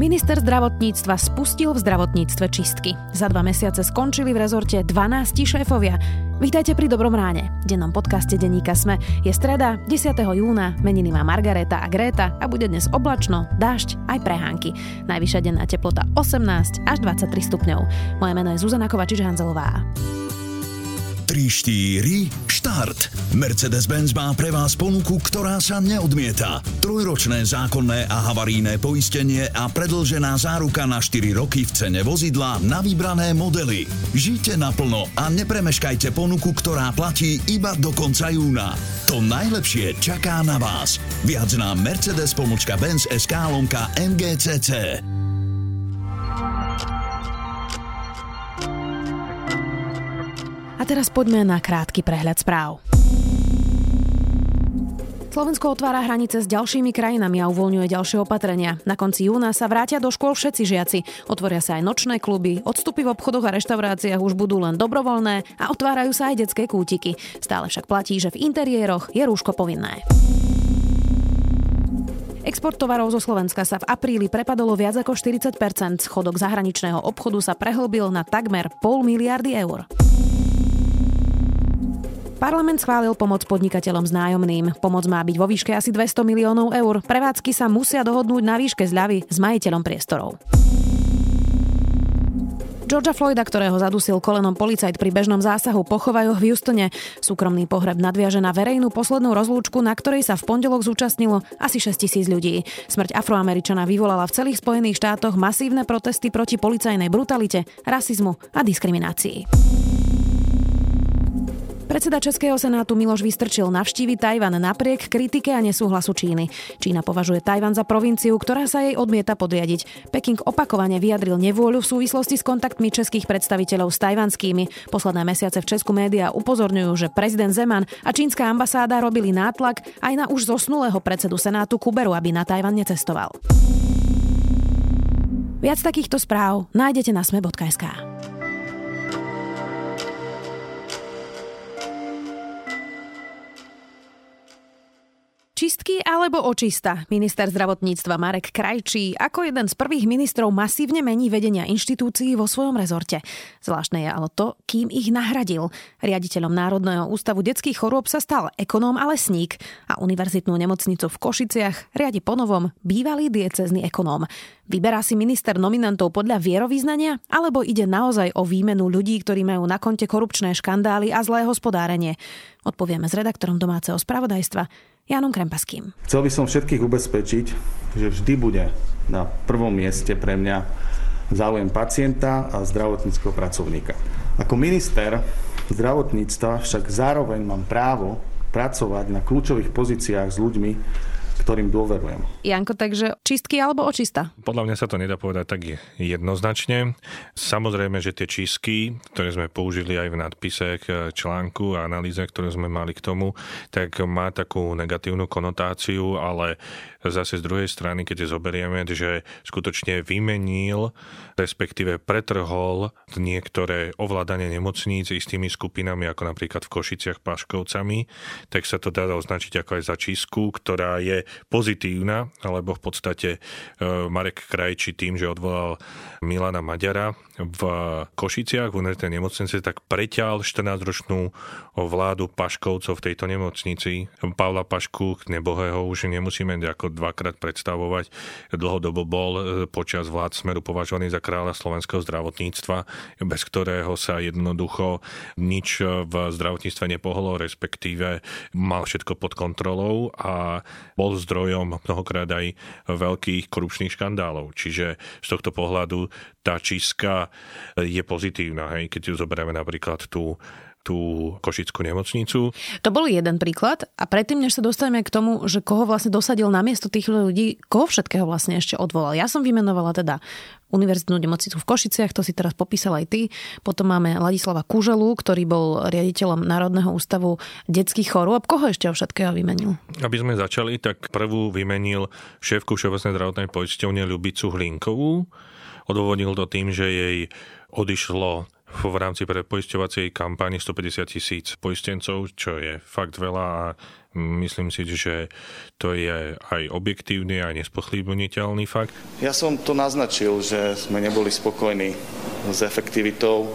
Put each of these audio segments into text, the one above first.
Minister zdravotníctva spustil v zdravotníctve čistky. Za dva mesiace skončili v rezorte 12 šéfovia. Vítajte pri Dobrom ráne. V dennom podcaste Deníka Sme je streda 10. júna, meniny má Margareta a Gréta a bude dnes oblačno, dážď aj prehánky. Najvyššia denná teplota 18 až 23 stupňov. Moje meno je Zuzana Kovačič-Hanzelová. 3, 4, štart. Mercedes-Benz má pre vás ponuku, ktorá sa neodmieta. Trojročné zákonné a havarijné poistenie a predlžená záruka na 4 roky v cene vozidla na vybrané modely. Žite naplno a nepremeškajte ponuku, ktorá platí iba do konca júna. To najlepšie čaká na vás. Viac na Mercedes-Benz SK lomka MGCC. Teraz poďme na krátky prehľad správ. Slovensko otvára hranice s ďalšími krajinami a uvoľňuje ďalšie opatrenia. Na konci júna sa vrátia do škôl všetci žiaci. Otvoria sa aj nočné kluby, odstupy v obchodoch a reštauráciách už budú len dobrovoľné a otvárajú sa aj detské kútiky. Stále však platí, že v interiéroch je rúško povinné. Export tovarov zo Slovenska sa v apríli prepadolo viac ako 40% Schodok zahraničného obchodu sa prehlbil na takmer pol miliardy eur. Parlament schválil pomoc podnikateľom s nájomným. Pomoc má byť vo výške asi 200 miliónov eur. Prevádzky sa musia dohodnúť na výške zľavy s majiteľom priestorov. Georgia Floyda, ktorého zadusil kolenom policajt pri bežnom zásahu, pochovajú v Houstone. Súkromný pohreb nadviaže na verejnú poslednú rozlúčku, na ktorej sa v pondelok zúčastnilo asi 6 tisíc ľudí. Smrť Afroameričana vyvolala v celých Spojených štátoch masívne protesty proti policajnej brutalite, rasizmu a diskriminácii. Predseda Českého senátu Miloš Vystrčil navštívi Tajvan napriek kritike a nesúhlasu Číny. Čína považuje Tajvan za provinciu, ktorá sa jej odmieta podriadiť. Peking opakovane vyjadril nevôľu v súvislosti s kontaktmi českých predstaviteľov s tajvanskými. Posledné mesiace v Česku médiá upozorňujú, že prezident Zeman a čínska ambasáda robili nátlak aj na už zosnulého predsedu senátu Kuberu, aby na Tajvan necestoval. Viac takýchto správ nájdete na sme.sk. Čistky alebo očista? Minister zdravotníctva Marek Krajčí ako jeden z prvých ministrov masívne mení vedenia inštitúcií vo svojom rezorte. Zvláštne je ale to, kým ich nahradil. Riaditeľom Národného ústavu detských chorôb sa stal ekonóm a lesník a univerzitnú nemocnicu v Košiciach riadi ponovom bývalý diecezný ekonóm. Vyberá si minister nominantov podľa vierovýznania alebo ide naozaj o výmenu ľudí, ktorí majú na konte korupčné škandály a zlé hospodárenie? Odpovieme s redaktorom domáceho spravodajstva Jánom Krempaským. Chcel by som všetkých ubezpečiť, že vždy bude na prvom mieste pre mňa záujem pacienta a zdravotníckého pracovníka. Ako minister zdravotníctva však zároveň mám právo pracovať na kľúčových pozíciách s ľuďmi, ktorým dôverujem. Janko, takže čistky alebo očista? Podľa mňa sa to nedá povedať tak jednoznačne. Samozrejme, že tie čistky, ktoré sme použili aj v nadpise k článku a analýze, ktorú sme mali k tomu, tak má takú negatívnu konotáciu, ale zase z druhej strany, keď zoberieme, že skutočne vymenil, respektíve pretrhol niektoré ovládanie nemocníc istými skupinami, ako napríklad v Košiciach Paškovcami, tak sa to dá označiť ako aj za čistku, ktorá je pozitívna, alebo v podstate e, Marek Krajči tým, že odvolal Milana Maďara v Košiciach v univerzitnej nemocnici, tak preťal 14-ročnú vládu Paškovcov v tejto nemocnici. Pavla Pašku, nebohého, už nemusíme ako dvakrát predstavovať. Dlhodobo bol e, počas vlád Smeru považovaný za kráľa slovenského zdravotníctva, bez ktorého sa jednoducho nič v zdravotníctve nepohlo, respektíve mal všetko pod kontrolou a bol zdrojom mnohokrát aj veľkých korupčných škandálov. Čiže z tohto pohľadu tá čistka je pozitívna, hej, keď ju zoberieme napríklad tú tú Košickú nemocnicu. To bol jeden príklad a predtým, než sa dostaneme k tomu, že koho vlastne dosadil na miesto tých ľudí, koho všetkého vlastne ešte odvolal. Ja som vymenovala teda univerzitnú nemocnicu v Košiciach, to si teraz popísal aj ty. Potom máme Ladislava Kuželu, ktorý bol riaditeľom Národného ústavu detských chorôb. Koho ešte o všetkého vymenil? Aby sme začali, tak prvú vymenil šéfku Všeobecnej zdravotnej poisťovne Ľubicu Hlinkovú. Odôvodnil to tým, že jej odišlo v rámci prepoisťovacej kampani 150 tisíc poistencov, čo je fakt veľa a myslím si, že to je aj objektívny a nespochybniteľný fakt. Ja som to naznačil, že sme neboli spokojní s efektivitou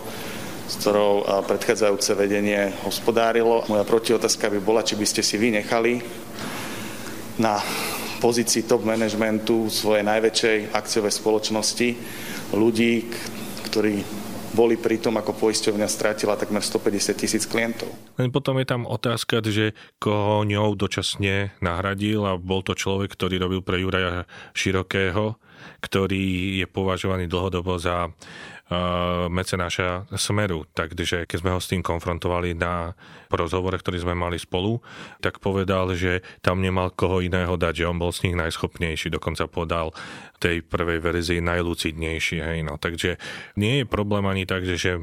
s ktorou predchádzajúce vedenie hospodárilo. Moja protiotázka by bola, či by ste si vy nechali na pozícii top managementu svojej najväčšej akciovej spoločnosti ľudí, ktorí boli pri tom, ako poisťovňa strátila takmer 150 tisíc klientov. Len potom je tam otázka, že koho ňou dočasne nahradil a bol to človek, ktorý robil pre Juraja Širokého, ktorý je považovaný dlhodobo za mecenáša Smeru. Takže keď sme ho s tým konfrontovali na rozhovore, ktorý sme mali spolu, tak povedal, že tam nemal koho iného dať, že on bol z nich najschopnejší, dokonca podal tej prvej verzii najlucidnejší. Hej, no. Takže nie je problém ani tak, že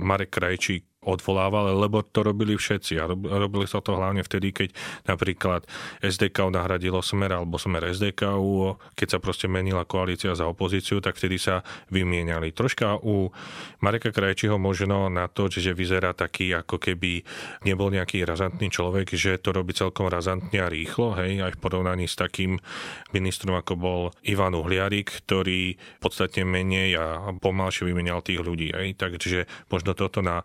Marek Krajčík odvolával, lebo to robili všetci a robili sa to hlavne vtedy, keď napríklad SDK nahradilo Smer alebo Smer SDK, keď sa proste menila koalícia za opozíciu, tak vtedy sa vymieniali. Troška u Mareka Krajčího možno na to, že vyzerá taký, ako keby nebol nejaký razantný človek, že to robí celkom razantne a rýchlo, hej, aj v porovnaní s takým ministrom, ako bol Ivan Uhliarik, ktorý podstatne menej a pomalšie vymenal tých ľudí. Hej. Takže možno toto na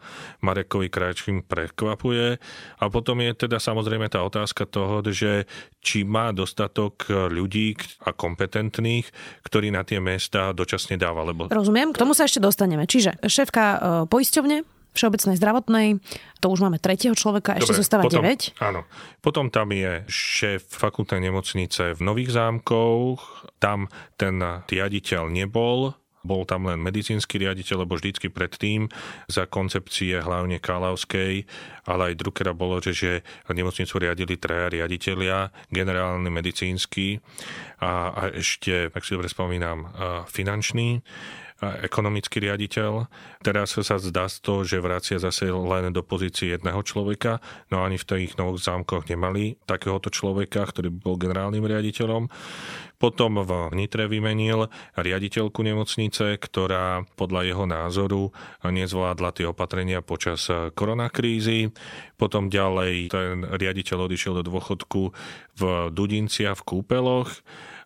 Marekovi Krajčím prekvapuje. A potom je teda samozrejme tá otázka toho, že či má dostatok ľudí a kompetentných, ktorí na tie miesta dočasne dáva. Lebo... Rozumiem, k tomu sa ešte dostaneme. Čiže šéfka e, poisťovne, Všeobecnej zdravotnej, to už máme tretieho človeka, ešte Dobre, zostáva potom, 9. Áno. Potom tam je šéf fakultnej nemocnice v Nových zámkoch, tam ten riaditeľ nebol, bol tam len medicínsky riaditeľ, lebo vždycky predtým za koncepcie hlavne Kalavskej, ale aj Druckera bolo, že, že nemocnicu riadili traja riaditeľia, generálny medicínsky a, a ešte, ak si dobre spomínam, finančný ekonomický riaditeľ. Teraz sa zdá z toho, že vracia zase len do pozície jedného človeka, no ani v tých nových zámkoch nemali takéhoto človeka, ktorý bol generálnym riaditeľom. Potom v Nitre vymenil riaditeľku nemocnice, ktorá podľa jeho názoru nezvládla tie opatrenia počas koronakrízy. Potom ďalej ten riaditeľ odišiel do dôchodku v Dudincia v Kúpeloch.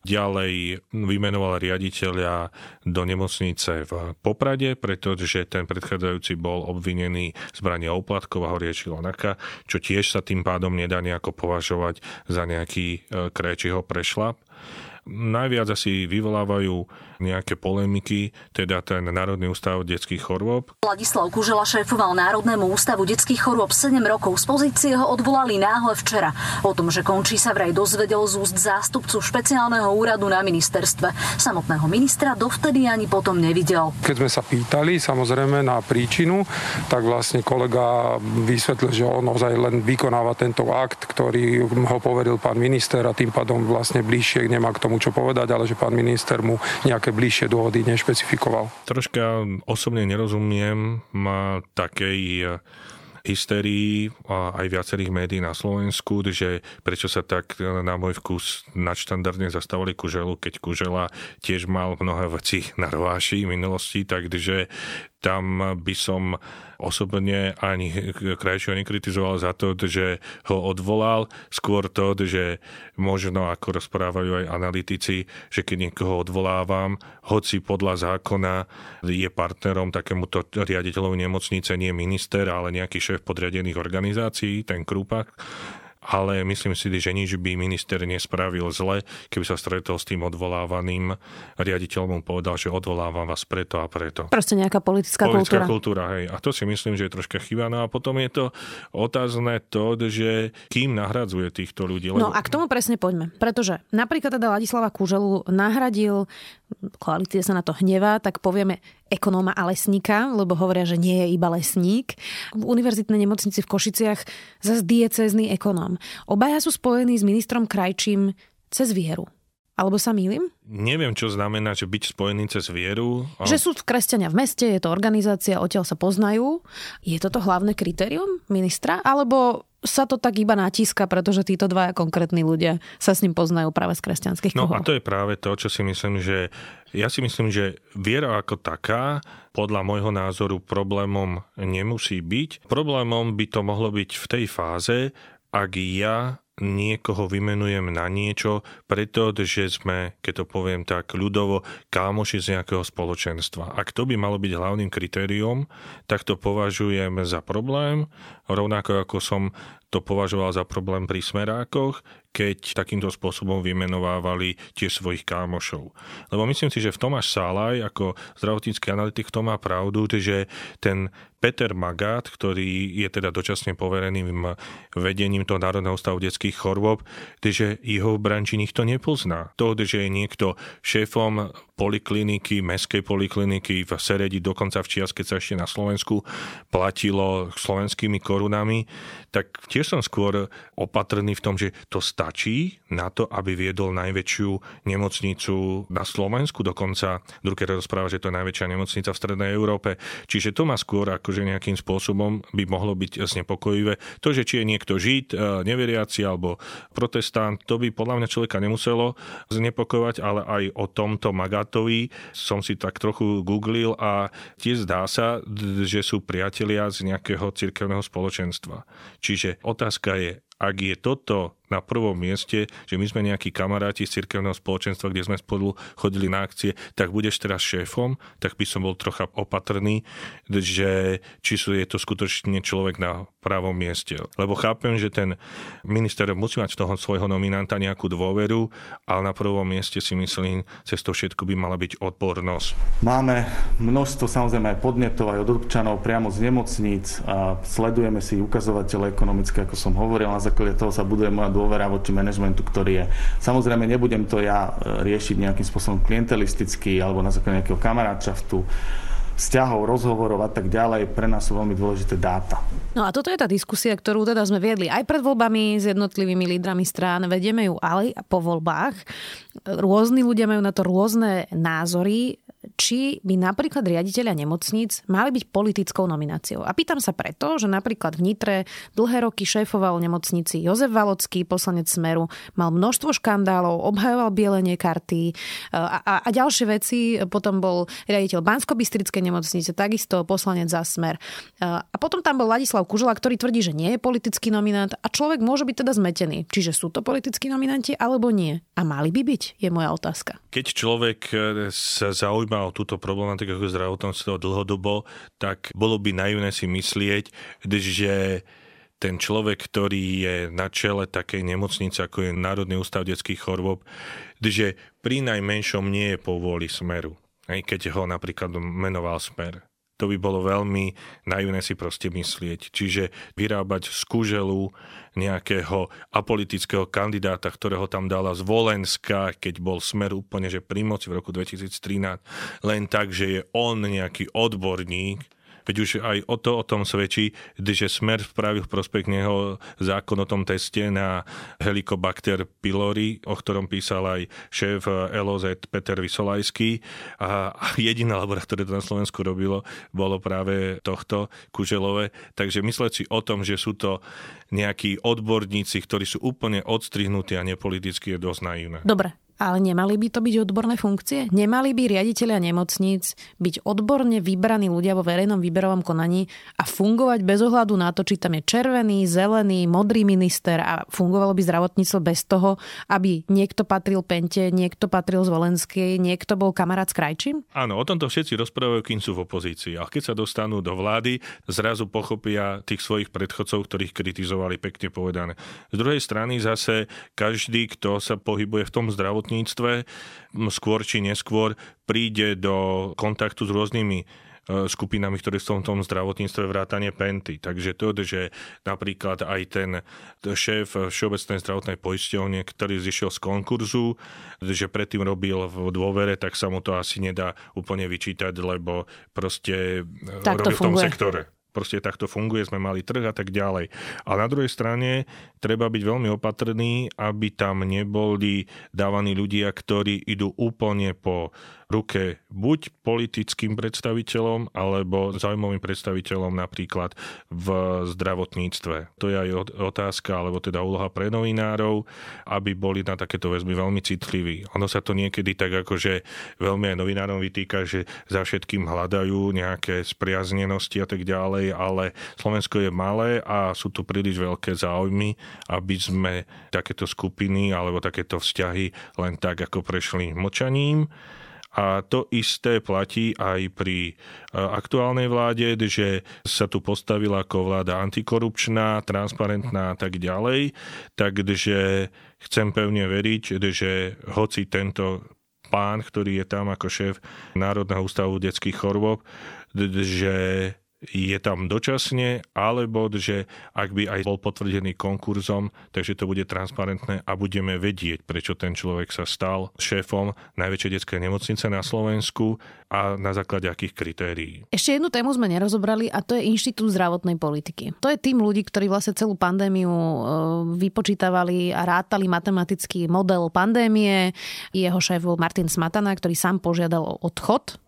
Ďalej vymenoval riaditeľa do nemocnice v Poprade, pretože ten predchádzajúci bol obvinený zbrania oplatkov a ho riešil Naka, čo tiež sa tým pádom nedá nejako považovať za nejaký e, kréčiho prešlap najviac asi vyvolávajú nejaké polemiky, teda ten Národný ústav detských chorôb. Ladislav Kužela šéfoval Národnému ústavu detských chorôb 7 rokov. Z pozície ho odvolali náhle včera. O tom, že končí sa vraj dozvedel z úst zástupcu špeciálneho úradu na ministerstve. Samotného ministra dovtedy ani potom nevidel. Keď sme sa pýtali samozrejme na príčinu, tak vlastne kolega vysvetlil, že on ozaj len vykonáva tento akt, ktorý ho poveril pán minister a tým pádom vlastne bližšie nemá k tomu čo povedať, ale že pán minister mu nejaké bližšie dôvody nešpecifikoval. Troška osobne nerozumiem ma takej eh, hysterii aj viacerých médií na Slovensku, že prečo sa tak eh, na môj vkus nadštandardne zastavili Kuželu, keď Kužela tiež mal mnohé veci na rováši v minulosti, takže tam by som osobne ani krajšieho nekritizoval za to, že ho odvolal. Skôr to, že možno, ako rozprávajú aj analytici, že keď niekoho odvolávam, hoci podľa zákona je partnerom takémuto riaditeľovi nemocnice nie minister, ale nejaký šéf podriadených organizácií, ten Krúpak, ale myslím si, že nič by minister nespravil zle, keby sa stretol s tým odvolávaným riaditeľom, povedal, že odvolávam vás preto a preto. Proste nejaká politická, politická kultúra. kultúra. hej. A to si myslím, že je troška chyba. No a potom je to otázne to, že kým nahradzuje týchto ľudí. Lebo... No a k tomu presne poďme. Pretože napríklad teda Ladislava Kúželu nahradil, koalícia sa na to hnevá, tak povieme ekonóma a lesníka, lebo hovoria, že nie je iba lesník. V univerzitnej nemocnici v Košiciach zase diecézny ekonóm. Obaja sú spojení s ministrom Krajčím cez vieru. Alebo sa mýlim? Neviem, čo znamená, že byť spojený cez vieru. A... Že sú kresťania v meste, je to organizácia, odtiaľ sa poznajú. Je toto hlavné kritérium ministra? Alebo sa to tak iba natíska, pretože títo dvaja konkrétni ľudia sa s ním poznajú práve z kresťanských No a to je práve to, čo si myslím, že ja si myslím, že viera ako taká podľa môjho názoru problémom nemusí byť. Problémom by to mohlo byť v tej fáze, ak ja niekoho vymenujem na niečo, pretože sme, keď to poviem tak ľudovo, kámoši z nejakého spoločenstva. Ak to by malo byť hlavným kritériom, tak to považujem za problém, rovnako ako som to považoval za problém pri smerákoch, keď takýmto spôsobom vymenovávali tiež svojich kámošov. Lebo myslím si, že v Tomáš Sálaj ako zdravotnícky analytik to má pravdu, že ten Peter Magát, ktorý je teda dočasne povereným vedením toho Národného stavu detských chorôb, že jeho v branži nikto nepozná. To, že je niekto šéfom polikliniky, meskej polikliniky v Seredi, dokonca v Čias, keď sa ešte na Slovensku platilo slovenskými korunami, tak tiež som skôr opatrný v tom, že to stačí na to, aby viedol najväčšiu nemocnicu na Slovensku. Dokonca Drucker rozpráva, že to je najväčšia nemocnica v Strednej Európe. Čiže to má skôr akože nejakým spôsobom by mohlo byť znepokojivé. To, že či je niekto žid, e, neveriaci alebo protestant, to by podľa mňa človeka nemuselo znepokojovať, ale aj o tomto Magátovi som si tak trochu googlil a tiež zdá sa, že sú priatelia z nejakého cirkevného spoločenstva. Čiže otázka je, ak je toto na prvom mieste, že my sme nejakí kamaráti z cirkevného spoločenstva, kde sme spolu chodili na akcie, tak budeš teraz šéfom, tak by som bol trocha opatrný, že či sú je to skutočne človek na pravom mieste. Lebo chápem, že ten minister musí mať toho svojho nominanta nejakú dôveru, ale na prvom mieste si myslím, cez to všetko by mala byť odbornosť. Máme množstvo samozrejme aj podnetov aj od občanov priamo z nemocníc a sledujeme si ukazovatele ekonomické, ako som hovoril, na základe toho sa buduje moja dôvera voči manažmentu, ktorý je. Samozrejme, nebudem to ja e, riešiť nejakým spôsobom klientelisticky alebo na základe nejakého kamarátčaftu vzťahov, rozhovorov a tak ďalej, pre nás sú veľmi dôležité dáta. No a toto je tá diskusia, ktorú teda sme viedli aj pred voľbami s jednotlivými lídrami strán, vedieme ju aj po voľbách. Rôzni ľudia majú na to rôzne názory či by napríklad riaditeľia nemocníc mali byť politickou nomináciou. A pýtam sa preto, že napríklad v Nitre dlhé roky šéfoval nemocnici Jozef Valocký, poslanec Smeru, mal množstvo škandálov, obhajoval bielenie karty a, a, a ďalšie veci. Potom bol riaditeľ bansko nemocnice, takisto poslanec za Smer. A potom tam bol Ladislav Kužela, ktorý tvrdí, že nie je politický nominant a človek môže byť teda zmetený. Čiže sú to politickí nominanti alebo nie? A mali by byť, je moja otázka. Keď človek sa zaujíma zaujíma o túto problematiku ako zdravotníctvo dlhodobo, tak bolo by naivné si myslieť, že ten človek, ktorý je na čele takej nemocnice, ako je Národný ústav detských chorôb, že pri najmenšom nie je po vôli smeru. Aj keď ho napríklad menoval smer. To by bolo veľmi naivné si proste myslieť. Čiže vyrábať z kúželu nejakého apolitického kandidáta, ktorého tam dala z Volenska, keď bol smer úplne že pri moci v roku 2013, len tak, že je on nejaký odborník, Veď už aj o to o tom svedčí, že Smer spravil v prospech neho zákon o tom teste na Helicobacter pylori, o ktorom písal aj šéf LOZ Peter Vysolajský. A jediné laboratórium, ktoré to na Slovensku robilo, bolo práve tohto Kuželové. Takže mysleť si o tom, že sú to nejakí odborníci, ktorí sú úplne odstrihnutí a nepoliticky je dosť naivné. Dobre, ale nemali by to byť odborné funkcie? Nemali by riaditeľia nemocníc byť odborne vybraní ľudia vo verejnom výberovom konaní a fungovať bez ohľadu na to, či tam je červený, zelený, modrý minister a fungovalo by zdravotníctvo bez toho, aby niekto patril Pente, niekto patril z Volenskej, niekto bol kamarát s Krajčím? Áno, o tomto všetci rozprávajú, kým sú v opozícii. A keď sa dostanú do vlády, zrazu pochopia tých svojich predchodcov, ktorých kritizovali, pekne povedané. Z druhej strany zase každý, kto sa pohybuje v tom zdravotníctve, zdravotníctve skôr či neskôr príde do kontaktu s rôznymi e, skupinami, ktoré sú v tom zdravotníctve vrátane Penty. Takže to, že napríklad aj ten šéf Všeobecnej zdravotnej poisťovne, ktorý zišiel z konkurzu, že predtým robil v dôvere, tak sa mu to asi nedá úplne vyčítať, lebo proste tak robil v tom sektore. Proste takto funguje, sme mali trh a tak ďalej. A na druhej strane treba byť veľmi opatrný, aby tam neboli dávaní ľudia, ktorí idú úplne po ruke buď politickým predstaviteľom alebo zaujímavým predstaviteľom napríklad v zdravotníctve. To je aj otázka, alebo teda úloha pre novinárov, aby boli na takéto väzby veľmi citliví. Ono sa to niekedy tak akože veľmi aj novinárom vytýka, že za všetkým hľadajú nejaké spriaznenosti a tak ďalej, ale Slovensko je malé a sú tu príliš veľké záujmy, aby sme takéto skupiny alebo takéto vzťahy len tak ako prešli mlčaním. A to isté platí aj pri e, aktuálnej vláde, že sa tu postavila ako vláda antikorupčná, transparentná a tak ďalej. Takže chcem pevne veriť, že hoci tento pán, ktorý je tam ako šéf Národného ústavu detských chorôb, že je tam dočasne, alebo že ak by aj bol potvrdený konkurzom, takže to bude transparentné a budeme vedieť, prečo ten človek sa stal šéfom najväčšej detskej nemocnice na Slovensku a na základe akých kritérií. Ešte jednu tému sme nerozobrali a to je Inštitút zdravotnej politiky. To je tým ľudí, ktorí vlastne celú pandémiu e, vypočítavali a rátali matematický model pandémie. Jeho šéf bol Martin Smatana, ktorý sám požiadal o odchod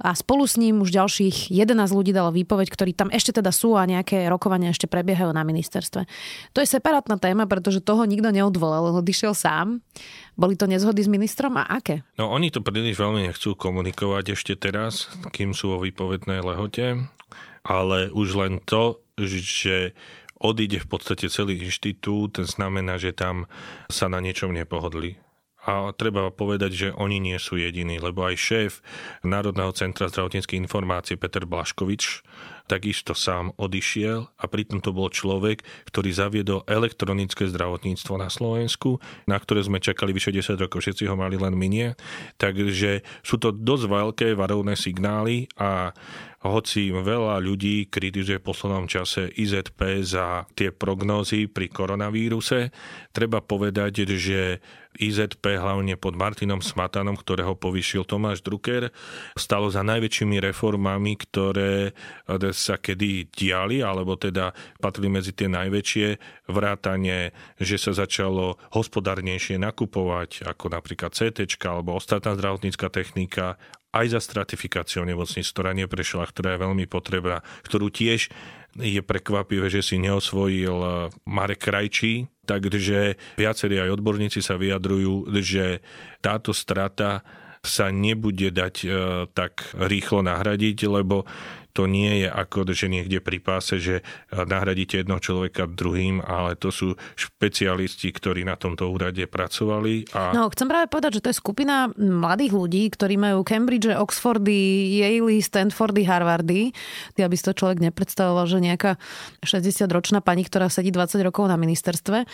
a spolu s ním už ďalších 11 ľudí dalo výpoveď, ktorí tam ešte teda sú a nejaké rokovania ešte prebiehajú na ministerstve. To je separátna téma, pretože toho nikto neodvolal, odišiel sám. Boli to nezhody s ministrom a aké? No oni to príliš veľmi nechcú komunikovať ešte teraz, kým sú vo výpovednej lehote, ale už len to, že odíde v podstate celý inštitút, znamená, že tam sa na niečom nepohodli a treba povedať, že oni nie sú jediní, lebo aj šéf Národného centra zdravotníckej informácie Peter Blaškovič takisto sám odišiel a pritom to bol človek, ktorý zaviedol elektronické zdravotníctvo na Slovensku, na ktoré sme čakali vyše 10 rokov, všetci ho mali len minie. Takže sú to dosť veľké varovné signály a hoci veľa ľudí kritizuje v poslednom čase IZP za tie prognózy pri koronavíruse, treba povedať, že IZP hlavne pod Martinom Smatanom, ktorého povyšil Tomáš Drucker, stalo za najväčšími reformami, ktoré sa kedy diali, alebo teda patrili medzi tie najväčšie, vrátanie, že sa začalo hospodárnejšie nakupovať, ako napríklad CT alebo ostatná zdravotnícka technika aj za stratifikáciou nemocnic, ktorá neprešla, ktorá je veľmi potrebná, ktorú tiež je prekvapivé, že si neosvojil eh, Marek Krajčí, takže viacerí aj odborníci sa vyjadrujú, že táto strata sa nebude dať e, tak rýchlo nahradiť, lebo to nie je ako, že niekde pri páse, že nahradíte jednoho človeka druhým, ale to sú špecialisti, ktorí na tomto úrade pracovali. A... No, chcem práve povedať, že to je skupina mladých ľudí, ktorí majú Cambridge, Oxfordy, Yale, Stanfordy, Harvardy. Ty, aby si to človek nepredstavoval, že nejaká 60-ročná pani, ktorá sedí 20 rokov na ministerstve,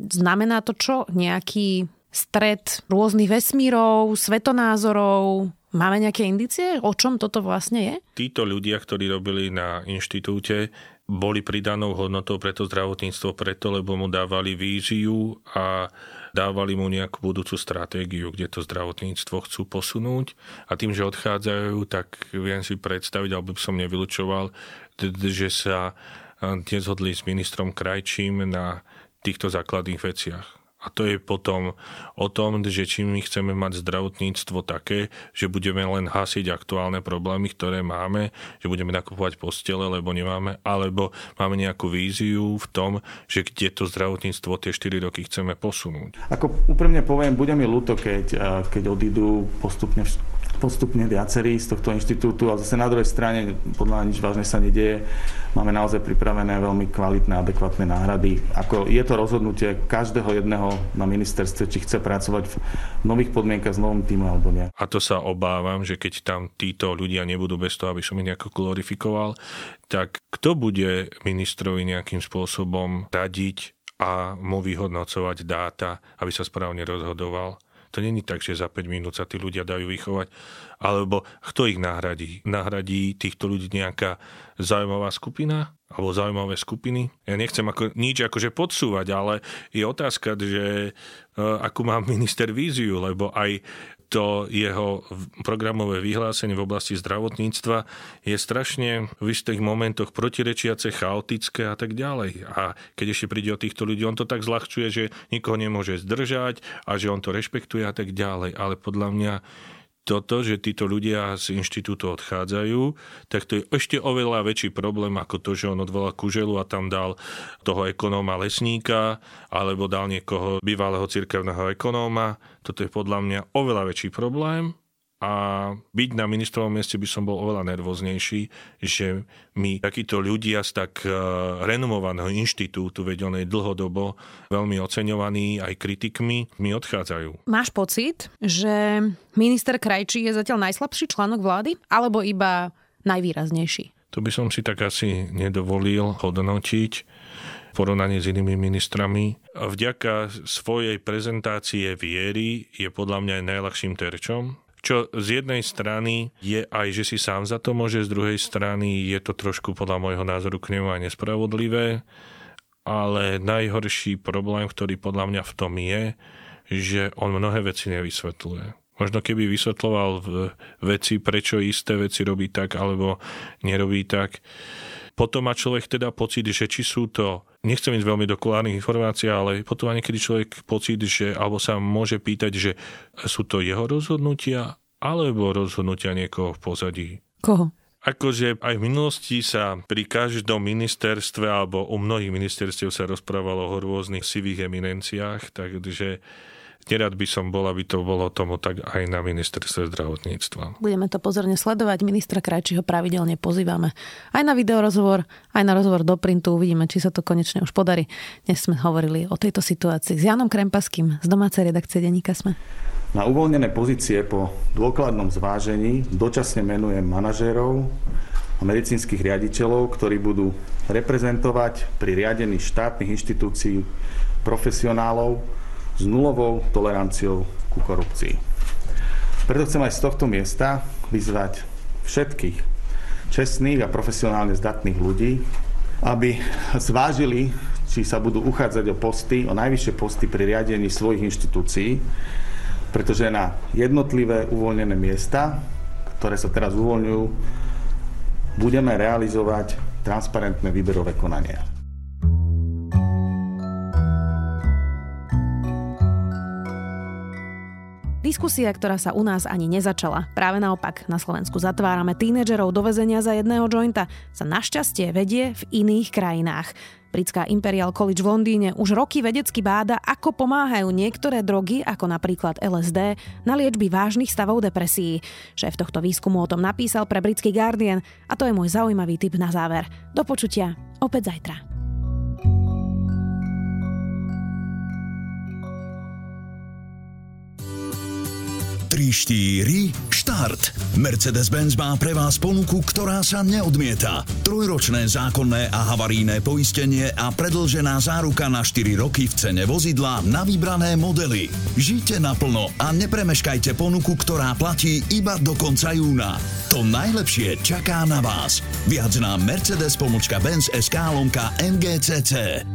znamená to čo? Nejaký stred rôznych vesmírov, svetonázorov, Máme nejaké indície, o čom toto vlastne je? Títo ľudia, ktorí robili na inštitúte, boli pridanou hodnotou pre to zdravotníctvo preto, lebo mu dávali víziu a dávali mu nejakú budúcu stratégiu, kde to zdravotníctvo chcú posunúť. A tým, že odchádzajú, tak viem si predstaviť, alebo by som nevylučoval, že sa nezhodli s ministrom Krajčím na týchto základných veciach. A to je potom o tom, že či my chceme mať zdravotníctvo také, že budeme len hasiť aktuálne problémy, ktoré máme, že budeme nakupovať postele, lebo nemáme, alebo máme nejakú víziu v tom, že kde to zdravotníctvo tie 4 roky chceme posunúť. Ako úprimne poviem, bude mi ľúto, keď, keď odídu postupne postupne viacerí z tohto inštitútu a zase na druhej strane podľa nič vážne sa nedieje. Máme naozaj pripravené veľmi kvalitné, adekvátne náhrady. Ako je to rozhodnutie každého jedného na ministerstve, či chce pracovať v nových podmienkach s novým týmom alebo nie. A to sa obávam, že keď tam títo ľudia nebudú bez toho, aby som ich nejako glorifikoval, tak kto bude ministrovi nejakým spôsobom radiť a mu vyhodnocovať dáta, aby sa správne rozhodoval? To není tak, že za 5 minút sa tí ľudia dajú vychovať. Alebo kto ich nahradí? Nahradí týchto ľudí nejaká zaujímavá skupina? Alebo zaujímavé skupiny? Ja nechcem ako, nič akože podsúvať, ale je otázka, že uh, akú má minister víziu, lebo aj to jeho programové vyhlásenie v oblasti zdravotníctva je strašne v istých momentoch protirečiace, chaotické a tak ďalej. A keď ešte príde o týchto ľudí, on to tak zľahčuje, že nikoho nemôže zdržať a že on to rešpektuje a tak ďalej. Ale podľa mňa toto, že títo ľudia z inštitútu odchádzajú, tak to je ešte oveľa väčší problém ako to, že on odvolal Kuželu a tam dal toho ekonóma lesníka alebo dal niekoho bývalého cirkevného ekonóma. Toto je podľa mňa oveľa väčší problém a byť na ministrovom mieste by som bol oveľa nervóznejší, že mi takíto ľudia z tak e, renomovaného inštitútu, veď on je dlhodobo veľmi oceňovaný aj kritikmi, mi odchádzajú. Máš pocit, že minister Krajčí je zatiaľ najslabší článok vlády, alebo iba najvýraznejší? To by som si tak asi nedovolil hodnotiť porovnaní s inými ministrami. Vďaka svojej prezentácie viery je podľa mňa aj najľahším terčom čo z jednej strany je aj, že si sám za to môže, z druhej strany je to trošku podľa môjho názoru k nemu aj nespravodlivé, ale najhorší problém, ktorý podľa mňa v tom je, že on mnohé veci nevysvetľuje. Možno keby vysvetloval veci, prečo isté veci robí tak alebo nerobí tak, potom má človek teda pocit, že či sú to, nechcem ísť veľmi do kulárnych informácií, ale potom má niekedy človek pocit, že, alebo sa môže pýtať, že sú to jeho rozhodnutia alebo rozhodnutia niekoho v pozadí. Koho? Akože aj v minulosti sa pri každom ministerstve alebo u mnohých ministerstiev sa rozprávalo o rôznych sivých eminenciách, takže nerad by som bol, aby to bolo tomu tak aj na ministerstve zdravotníctva. Budeme to pozorne sledovať. Ministra Krajčího pravidelne pozývame aj na videorozhovor, aj na rozhovor do printu. Uvidíme, či sa to konečne už podarí. Dnes sme hovorili o tejto situácii s Janom Krempaským z domácej redakcie Deníka Sme. Na uvoľnené pozície po dôkladnom zvážení dočasne menujem manažérov a medicínskych riaditeľov, ktorí budú reprezentovať pri riadení štátnych inštitúcií profesionálov, s nulovou toleranciou ku korupcii. Preto chcem aj z tohto miesta vyzvať všetkých čestných a profesionálne zdatných ľudí, aby zvážili, či sa budú uchádzať o posty, o najvyššie posty pri riadení svojich inštitúcií, pretože na jednotlivé uvoľnené miesta, ktoré sa teraz uvoľňujú, budeme realizovať transparentné výberové konania. Diskusia, ktorá sa u nás ani nezačala. Práve naopak, na Slovensku zatvárame tínedžerov do väzenia za jedného jointa, sa našťastie vedie v iných krajinách. Britská Imperial College v Londýne už roky vedecky báda, ako pomáhajú niektoré drogy, ako napríklad LSD, na liečby vážnych stavov depresí. Šéf tohto výskumu o tom napísal pre britský Guardian a to je môj zaujímavý tip na záver. Do počutia opäť zajtra. 3, 4, štart. Mercedes-Benz má pre vás ponuku, ktorá sa neodmieta. Trojročné zákonné a havaríne poistenie a predlžená záruka na 4 roky v cene vozidla na vybrané modely. Žite naplno a nepremeškajte ponuku, ktorá platí iba do konca júna. To najlepšie čaká na vás. Viac na Mercedes-Benz SK lomka MGCC.